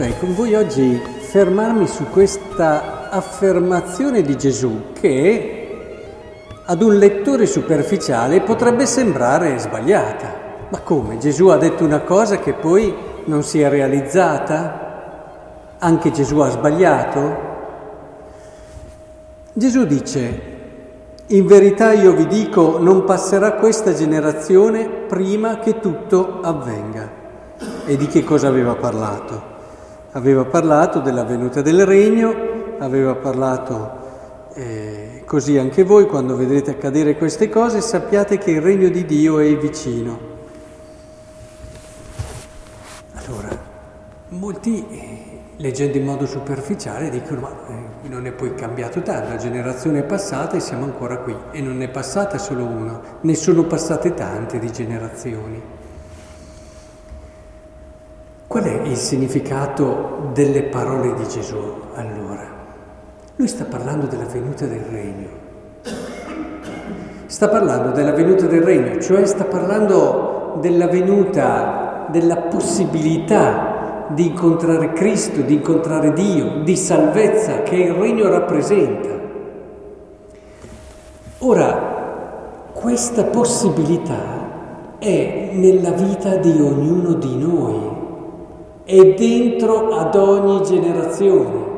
Vorrei con voi oggi fermarmi su questa affermazione di Gesù che ad un lettore superficiale potrebbe sembrare sbagliata. Ma come? Gesù ha detto una cosa che poi non si è realizzata? Anche Gesù ha sbagliato? Gesù dice, in verità io vi dico, non passerà questa generazione prima che tutto avvenga. E di che cosa aveva parlato? Aveva parlato della venuta del regno, aveva parlato eh, così anche voi quando vedrete accadere queste cose sappiate che il regno di Dio è vicino. Allora, molti eh, leggendo in modo superficiale dicono ma eh, non è poi cambiato tanto, la generazione è passata e siamo ancora qui e non è passata solo una, ne sono passate tante di generazioni. Qual è il significato delle parole di Gesù allora? Lui sta parlando della venuta del regno. Sta parlando della venuta del regno, cioè sta parlando della venuta, della possibilità di incontrare Cristo, di incontrare Dio, di salvezza che il regno rappresenta. Ora, questa possibilità è nella vita di ognuno di noi è dentro ad ogni generazione.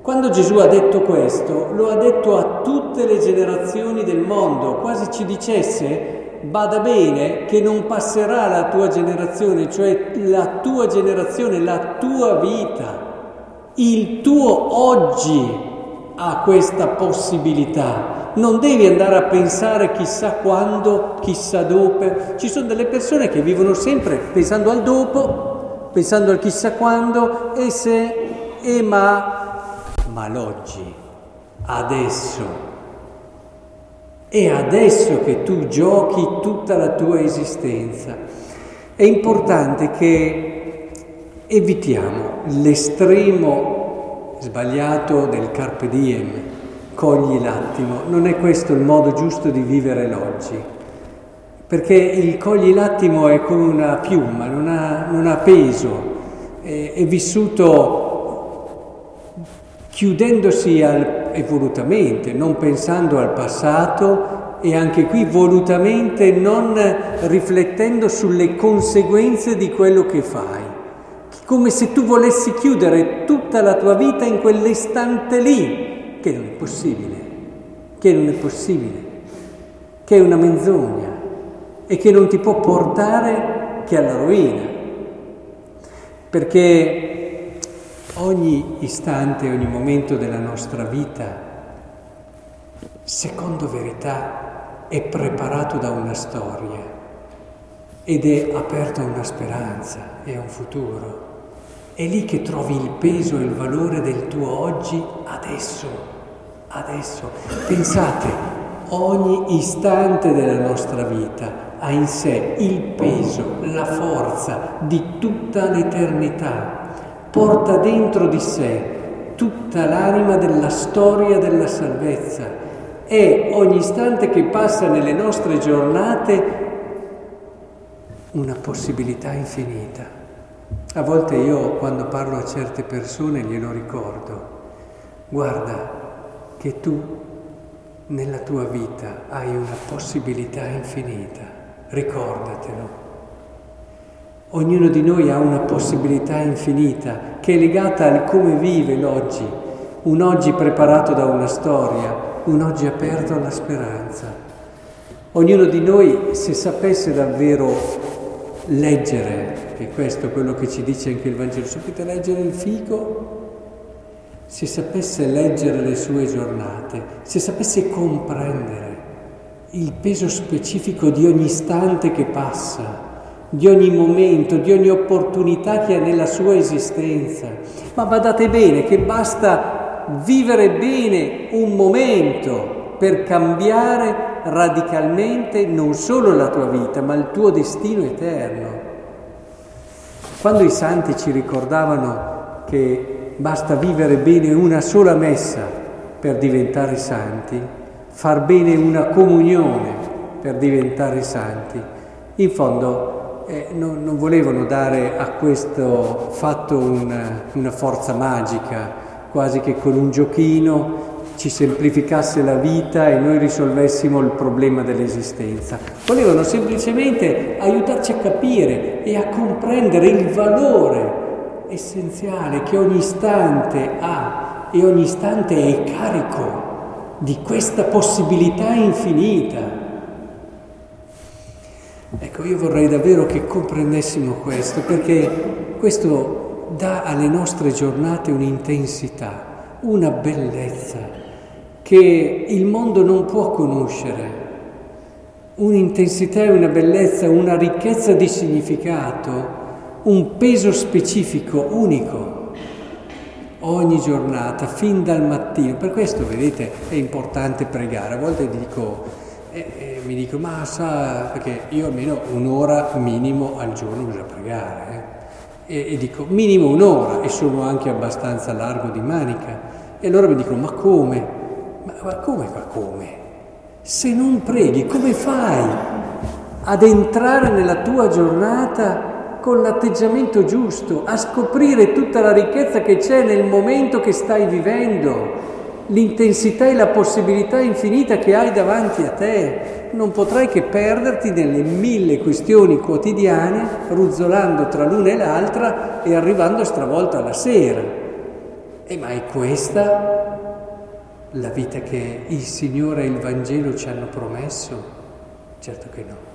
Quando Gesù ha detto questo, lo ha detto a tutte le generazioni del mondo, quasi ci dicesse, bada bene che non passerà la tua generazione, cioè la tua generazione, la tua vita, il tuo oggi ha questa possibilità. Non devi andare a pensare chissà quando, chissà dove. Ci sono delle persone che vivono sempre pensando al dopo pensando al chissà quando e se e ma, ma l'oggi, adesso. È adesso che tu giochi tutta la tua esistenza. È importante che evitiamo l'estremo sbagliato del carpe diem, cogli l'attimo. Non è questo il modo giusto di vivere l'oggi perché il cogli l'attimo è come una piuma, non ha, non ha peso, è, è, vissuto chiudendosi al, e non pensando al passato e anche qui volutamente non riflettendo sulle conseguenze di quello che fai, come se tu volessi chiudere tutta la tua vita in quell'istante lì, che non è possibile, che non è possibile, che è una menzogna e che non ti può portare che alla rovina. Perché ogni istante, ogni momento della nostra vita, secondo verità, è preparato da una storia ed è aperto a una speranza e a un futuro. È lì che trovi il peso e il valore del tuo oggi adesso, adesso. Pensate, ogni istante della nostra vita ha in sé il peso, la forza di tutta l'eternità, porta dentro di sé tutta l'anima della storia della salvezza. E ogni istante che passa nelle nostre giornate una possibilità infinita. A volte io quando parlo a certe persone glielo ricordo, guarda che tu nella tua vita hai una possibilità infinita ricordatelo. Ognuno di noi ha una possibilità infinita che è legata al come vive l'oggi, un oggi preparato da una storia, un oggi aperto alla speranza. Ognuno di noi, se sapesse davvero leggere, e questo è quello che ci dice anche il Vangelo, sapete leggere il fico? Se sapesse leggere le sue giornate, se sapesse comprendere il peso specifico di ogni istante che passa, di ogni momento, di ogni opportunità che ha nella sua esistenza. Ma badate bene che basta vivere bene un momento per cambiare radicalmente non solo la tua vita, ma il tuo destino eterno. Quando i santi ci ricordavano che basta vivere bene una sola messa per diventare santi, far bene una comunione per diventare santi. In fondo eh, non, non, volevano dare a questo fatto una, una forza magica, quasi che con un giochino ci semplificasse la vita e noi risolvessimo il problema dell'esistenza. Volevano semplicemente aiutarci a capire e a comprendere il valore essenziale che ogni istante ha e ogni istante è carico di questa possibilità infinita. Ecco, io vorrei davvero che comprendessimo questo, perché questo dà alle nostre giornate un'intensità, una bellezza che il mondo non può conoscere. Un'intensità e una bellezza, una ricchezza di significato, un peso specifico unico ogni giornata, fin dal mattino. Per questo, vedete, è importante pregare. A volte dico, eh, eh, mi dico, ma sa, perché io almeno un'ora minimo al giorno bisogna pregare. Eh? E, e, dico, minimo un'ora, e sono anche abbastanza largo di manica. E allora mi dicono, ma come? Ma, ma come, ma come? Se non preghi, come fai ad entrare nella tua giornata con l'atteggiamento giusto, a scoprire tutta la ricchezza che c'è nel momento che stai vivendo, l'intensità e la possibilità infinita che hai davanti a te? Non potrai che perderti nelle mille questioni quotidiane, ruzzolando tra l'una e l'altra e arrivando stravolta alla sera. E ma è questa la vita che il Signore e il Vangelo ci hanno promesso? Certo che no.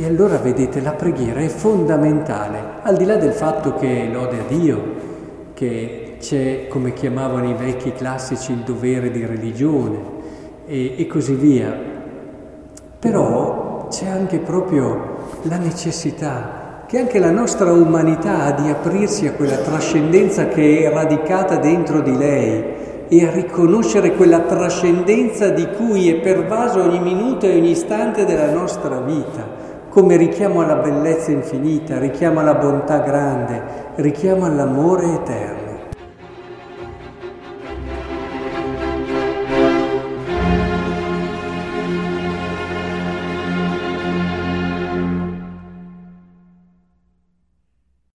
E allora vedete, la preghiera è fondamentale, al di là del fatto che lode a Dio, che c'è, come chiamavano i vecchi classici, il dovere di religione e, e così via. Però c'è anche proprio la necessità che anche la nostra umanità ha di aprirsi a quella trascendenza che è radicata dentro di lei e a riconoscere quella trascendenza di cui è pervaso ogni minuto e ogni istante della nostra vita, come richiamo alla bellezza infinita, richiamo alla bontà grande, richiamo all'amore eterno.